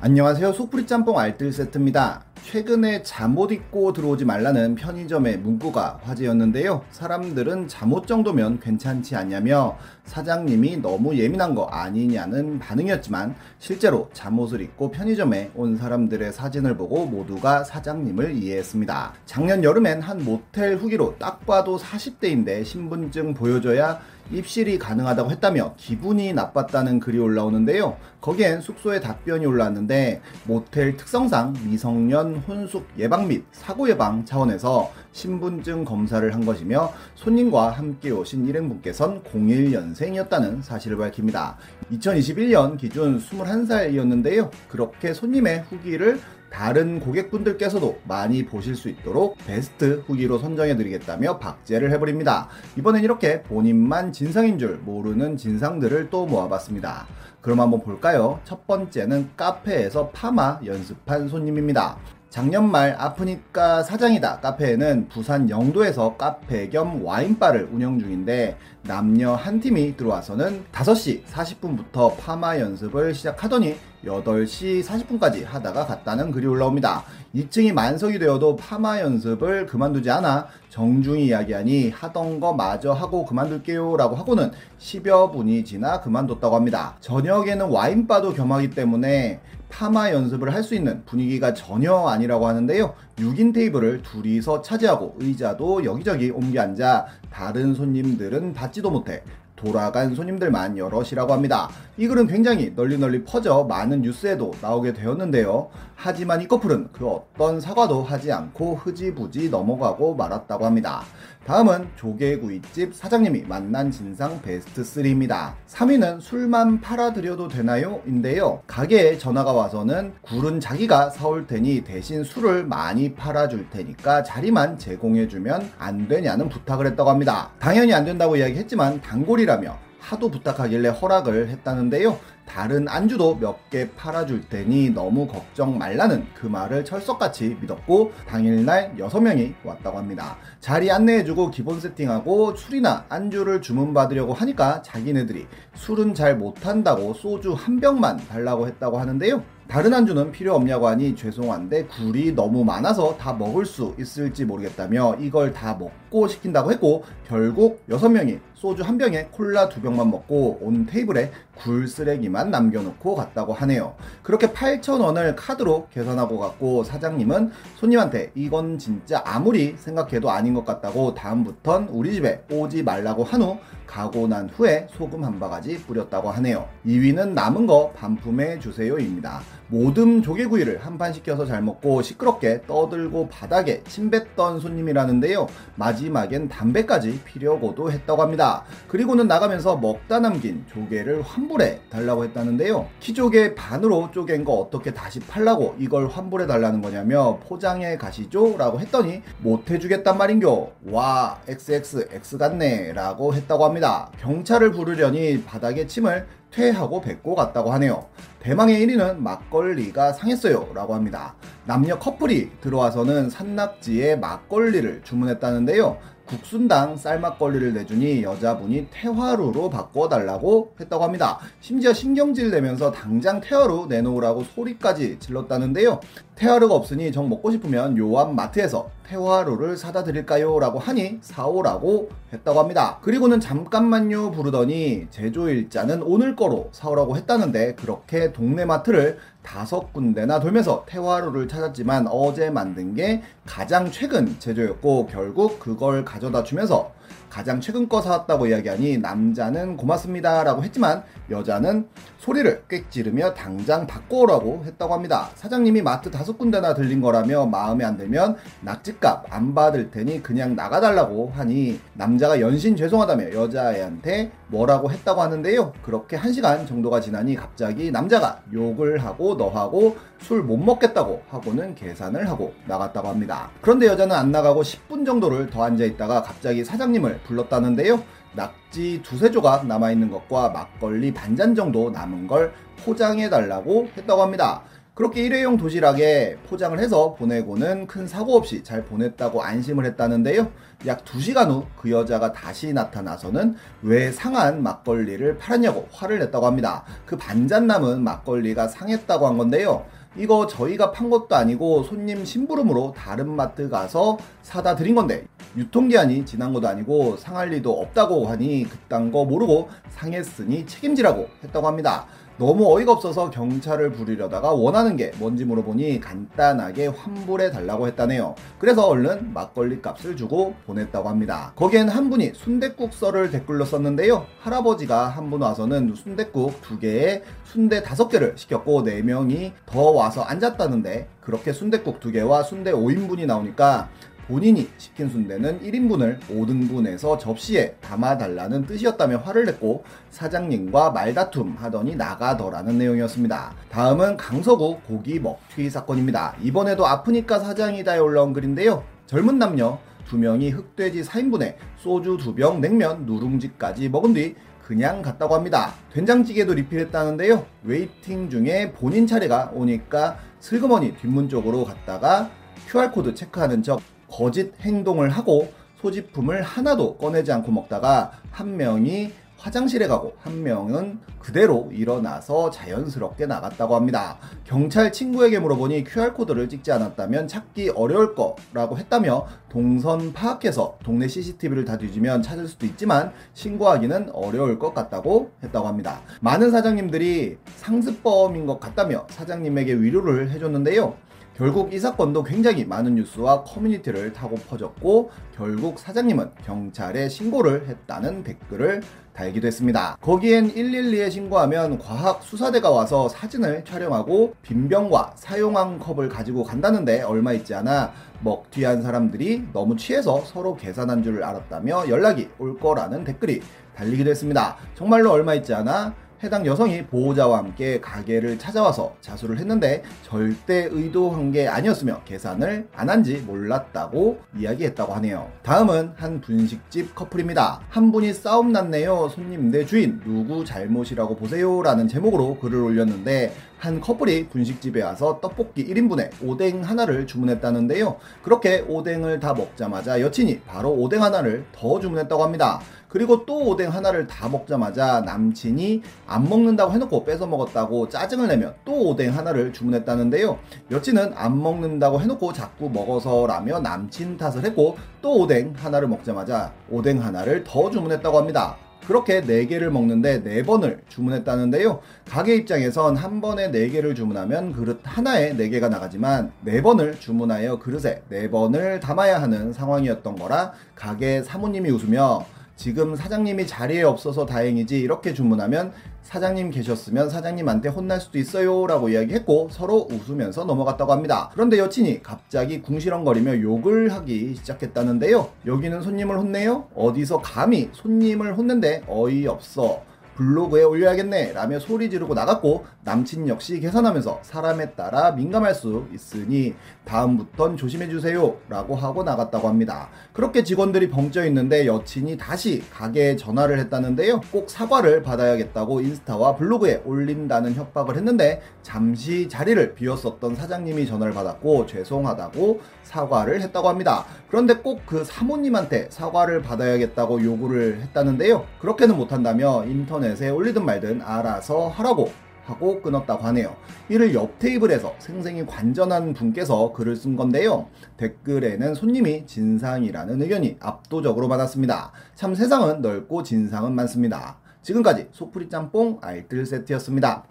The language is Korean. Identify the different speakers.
Speaker 1: 안녕하세요. 속풀이 짬뽕 알뜰 세트입니다. 최근에 잠옷 입고 들어오지 말라는 편의점의 문구가 화제였는데요. 사람들은 잠옷 정도면 괜찮지 않냐며 사장님이 너무 예민한 거 아니냐는 반응이었지만 실제로 잠옷을 입고 편의점에 온 사람들의 사진을 보고 모두가 사장님을 이해했습니다. 작년 여름엔 한 모텔 후기로 딱 봐도 40대인데 신분증 보여줘야 입실이 가능하다고 했다며 기분이 나빴다는 글이 올라오는데요. 거기엔 숙소에 답변이 올라왔는데 모텔 특성상 미성년 혼숙 예방 및 사고 예방 차원에서 신분증 검사를 한 것이며 손님과 함께 오신 일행분께선 01년생이었다는 사실을 밝힙니다. 2021년 기준 21살이었는데요. 그렇게 손님의 후기를 다른 고객분들께서도 많이 보실 수 있도록 베스트 후기로 선정해드리겠다며 박제를 해버립니다. 이번엔 이렇게 본인만 진상인 줄 모르는 진상들을 또 모아봤습니다. 그럼 한번 볼까요? 첫 번째는 카페에서 파마 연습한 손님입니다. 작년 말 아프니까 사장이다 카페에는 부산 영도에서 카페 겸 와인바를 운영 중인데 남녀 한 팀이 들어와서는 5시 40분부터 파마 연습을 시작하더니 8시 40분까지 하다가 갔다는 글이 올라옵니다. 2층이 만석이 되어도 파마 연습을 그만두지 않아 정중히 이야기하니 하던 거 마저 하고 그만둘게요 라고 하고는 10여 분이 지나 그만뒀다고 합니다. 저녁에는 와인바도 겸하기 때문에 파마 연습을 할 수 있는 분위기가 전혀 아니라고 하는데요. 6인 테이블을 둘이서 차지하고 의자도 여기저기 옮겨 앉아 다른 손님들은 받지도 못해 돌아간 손님들만 여럿이라고 합니다. 이 글은 굉장히 널리 널리 퍼져 많은 뉴스에도 나오게 되었는데요. 하지만 이 커플은 그 어떤 사과도 하지 않고 흐지부지 넘어가고 말았다고 합니다. 다음은 조개구이집 사장님이 만난 진상 베스트 3입니다. 3위는 술만 팔아드려도 되나요? 인데요. 가게에 전화가 와서는 굴은 자기가 사올 테니 대신 술을 많이 팔아줄 테니까 자리만 제공해주면 안 되냐는 부탁을 했다고 합니다. 당연히 안 된다고 이야기했지만 단골이 라며 하도 부탁하길래 허락을 했다는데요. 다른 안주도 몇 개 팔아줄 테니 너무 걱정 말라는 그 말을 철석같이 믿었고 당일날 6명이 왔다고 합니다. 자리 안내해주고 기본 세팅하고 술이나 안주를 주문받으려고 하니까 자기네들이 술은 잘 못한다고 소주 한 병만 달라고 했다고 하는데요. 다른 안주는 필요 없냐고 하니 죄송한데 굴이 너무 많아서 다 먹을 수 있을지 모르겠다며 이걸 다 먹고 시킨다고 했고 결국 6명이 소주 한 병에 콜라 두 병만 먹고 온 테이블에 굴 쓰레기만 남겨놓고 갔다고 하네요. 그렇게 8,000원을 카드로 계산하고 갔고 사장님은 손님한테 이건 진짜 아무리 생각해도 아닌 것 같다고 다음부턴 우리 집에 오지 말라고 한 후 가고 난 후에 소금 한 바가지 뿌렸다고 하네요. 2위는 남은 거 반품해 주세요입니다. 모듬 조개구이를 한 판 시켜서 잘 먹고 시끄럽게 떠들고 바닥에 침 뱉던 손님이라는데요. 마지막엔 담배까지 피려고도 했다고 합니다. 그리고는 나가면서 먹다 남긴 조개를 환불해 달라고 했다는데요. 키조개 반으로 쪼갠 거 어떻게 다시 팔라고 이걸 환불해 달라는 거냐며 포장해 가시죠 라고 했더니 못 해주겠단 말인겨. 와 XX X 같네 라고 했다고 합니다. 경찰을 부르려니 바닥에 침을 퇴하고 뱉고 갔다고 하네요. 대망의 1위는 막걸리가 상했어요 라고 합니다. 남녀 커플이 들어와서는 산낙지에 막걸리를 주문했다는데요. 국순당 쌀막걸리를 내주니 여자분이 태화루로 바꿔달라고 했다고 합니다. 심지어 신경질 내면서 당장 태화루 내놓으라고 소리까지 질렀다는데요. 태화루가 없으니 정 먹고 싶으면 요한 마트에서 태화루를 사다 드릴까요? 라고 하니 사오라고 했다고 합니다. 그리고는 잠깐만요 부르더니 제조일자는 오늘 거로 사오라고 했다는데 그렇게 동네 마트를 다섯 군데나 돌면서 태화루를 찾았지만 어제 만든 게 가장 최근 제조였고 결국 그걸 가져다 주면서 가장 최근 거 사왔다고 이야기하니 남자는 고맙습니다 라고 했지만 여자는 소리를 꽥 지르며 당장 바꿔오라고 했다고 합니다. 사장님이 마트 다섯 군데나 들린 거라며 마음에 안 들면 낙지값 안 받을 테니 그냥 나가달라고 하니 남자가 연신 죄송하다며 여자애한테 뭐라고 했다고 하는데요. 그렇게 한 시간 정도가 지나니 갑자기 남자가 욕을 하고 너하고 술 못 먹겠다고 하고는 계산을 하고 나갔다고 합니다. 그런데 여자는 안 나가고 10분 정도를 더 앉아 있다가 갑자기 사장님을 불렀다는데요. 낙지 두세 조각 남아있는 것과 막걸리 반잔 정도 남은 걸 포장해 달라고 했다고 합니다. 그렇게 일회용 도시락에 포장을 해서 보내고는 큰 사고 없이 잘 보냈다고 안심을 했다는데요. 약 2시간 후 그 여자가 다시 나타나서는 왜 상한 막걸리를 팔았냐고 화를 냈다고 합니다. 그 반잔 남은 막걸리가 상했다고 한 건데요. 이거 저희가 판 것도 아니고 손님 심부름으로 다른 마트 가서 사다 드린 건데 유통기한이 지난 것도 아니고 상할 리도 없다고 하니 그딴 거 모르고 상했으니 책임지라고 했다고 합니다. 너무 어이가 없어서 경찰을 부르려다가 원하는 게 뭔지 물어보니 간단하게 환불해 달라고 했다네요. 그래서 얼른 막걸리 값을 주고 보냈다고 합니다. 거기엔 한 분이 순댓국 썰을 댓글로 썼는데요. 할아버지가 한 분 와서는 순댓국 두 개에 순대 다섯 개를 시켰고 네 명이 더 와서 앉았다는데 그렇게 순댓국 두 개와 순대 5인분이 나오니까 본인이 시킨 순대는 1인분을 5등분해서 접시에 담아달라는 뜻이었다며 화를 냈고 사장님과 말다툼 하더니 나가더라는 내용이었습니다. 다음은 강서구 고기 먹튀 사건입니다. 이번에도 아프니까 사장이다에 올라온 글인데요. 젊은 남녀 두 명이 흑돼지 4인분에 소주 2병, 냉면, 누룽지까지 먹은 뒤 그냥 갔다고 합니다. 된장찌개도 리필했다는데요. waiting 중에 본인 차례가 오니까 슬그머니 뒷문 쪽으로 갔다가 QR코드 체크하는 척 거짓 행동을 하고 소지품을 하나도 꺼내지 않고 먹다가 한 명이 화장실에 가고 한 명은 그대로 일어나서 자연스럽게 나갔다고 합니다. 경찰 친구에게 물어보니 QR코드를 찍지 않았다면 찾기 어려울 거라고 했다며 동선 파악해서 동네 CCTV를 다 뒤지면 찾을 수도 있지만 신고하기는 어려울 것 같다고 했다고 합니다. 많은 사장님들이 상습범인 것 같다며 사장님에게 위로를 해줬는데요. 결국 이 사건도 굉장히 많은 뉴스와 커뮤니티를 타고 퍼졌고 결국 사장님은 경찰에 신고를 했다는 댓글을 달기도 했습니다. 거기엔 112에 신고하면 과학 수사대가 와서 사진을 촬영하고 빈병과 사용한 컵을 가지고 간다는데 얼마 있지 않아 먹튀한 사람들이 너무 취해서 서로 계산한 줄 알았다며 연락이 올 거라는 댓글이 달리기도 했습니다. 정말로 얼마 있지 않아 해당 여성이 보호자와 함께 가게를 찾아와서 자수를 했는데 절대 의도한 게 아니었으며 계산을 안 한지 몰랐다고 이야기했다고 하네요. 다음은 한 분식집 커플입니다. 한 분이 싸움 났네요. 손님 내 주인 누구 잘못이라고 보세요 라는 제목으로 글을 올렸는데 한 커플이 분식집에 와서 떡볶이 1인분에 오뎅 하나를 주문했다는데요. 그렇게 오뎅을 다 먹자마자 여친이 바로 오뎅 하나를 더 주문했다고 합니다. 그리고 또 오뎅 하나를 다 먹자마자 남친이 안 먹는다고 해놓고 뺏어 먹었다고 짜증을 내며 또 오뎅 하나를 주문했다는데요. 여친은 안 먹는다고 해놓고 자꾸 먹어서라며 남친 탓을 했고 또 오뎅 하나를 먹자마자 오뎅 하나를 더 주문했다고 합니다. 그렇게 4개를 먹는데 4번을 주문했다는데요. 가게 입장에선 한 번에 4개를 주문하면 그릇 하나에 4개가 나가지만 4번을 주문하여 그릇에 4번을 담아야 하는 상황이었던 거라 가게 사모님이 웃으며 지금 사장님이 자리에 없어서 다행이지 이렇게 주문하면 사장님 계셨으면 사장님한테 혼날 수도 있어요 라고 이야기했고 서로 웃으면서 넘어갔다고 합니다. 그런데 여친이 갑자기 궁시렁거리며 욕을 하기 시작했다는데요. 여기는 손님을 혼내요? 어디서 감히 손님을 혼는데 어이없어. 블로그에 올려야겠네 라며 소리 지르고 나갔고 남친 역시 계산하면서 사람에 따라 민감할 수 있으니 다음부턴 조심해주세요 라고 하고 나갔다고 합니다. 그렇게 직원들이 벙쪄 있는데 여친이 다시 가게에 전화를 했다는데요. 꼭 사과를 받아야겠다고 인스타와 블로그에 올린다는 협박을 했는데 잠시 자리를 비웠었던 사장님이 전화를 받았고 죄송하다고 사과를 했다고 합니다. 그런데 꼭 그 사모님한테 사과를 받아야겠다고 요구를 했다는데요. 그렇게는 못한다며 인터넷에 올리든 말든 알아서 하라고 하고 끊었다고 하네요. 이를 옆 테이블에서 생생히 관전한 분께서 글을 쓴 건데요. 댓글에는 손님이 진상이라는 의견이 압도적으로 많았습니다. 참 세상은 넓고 진상은 많습니다. 지금까지 소프리 짬뽕 알뜰 세트였습니다.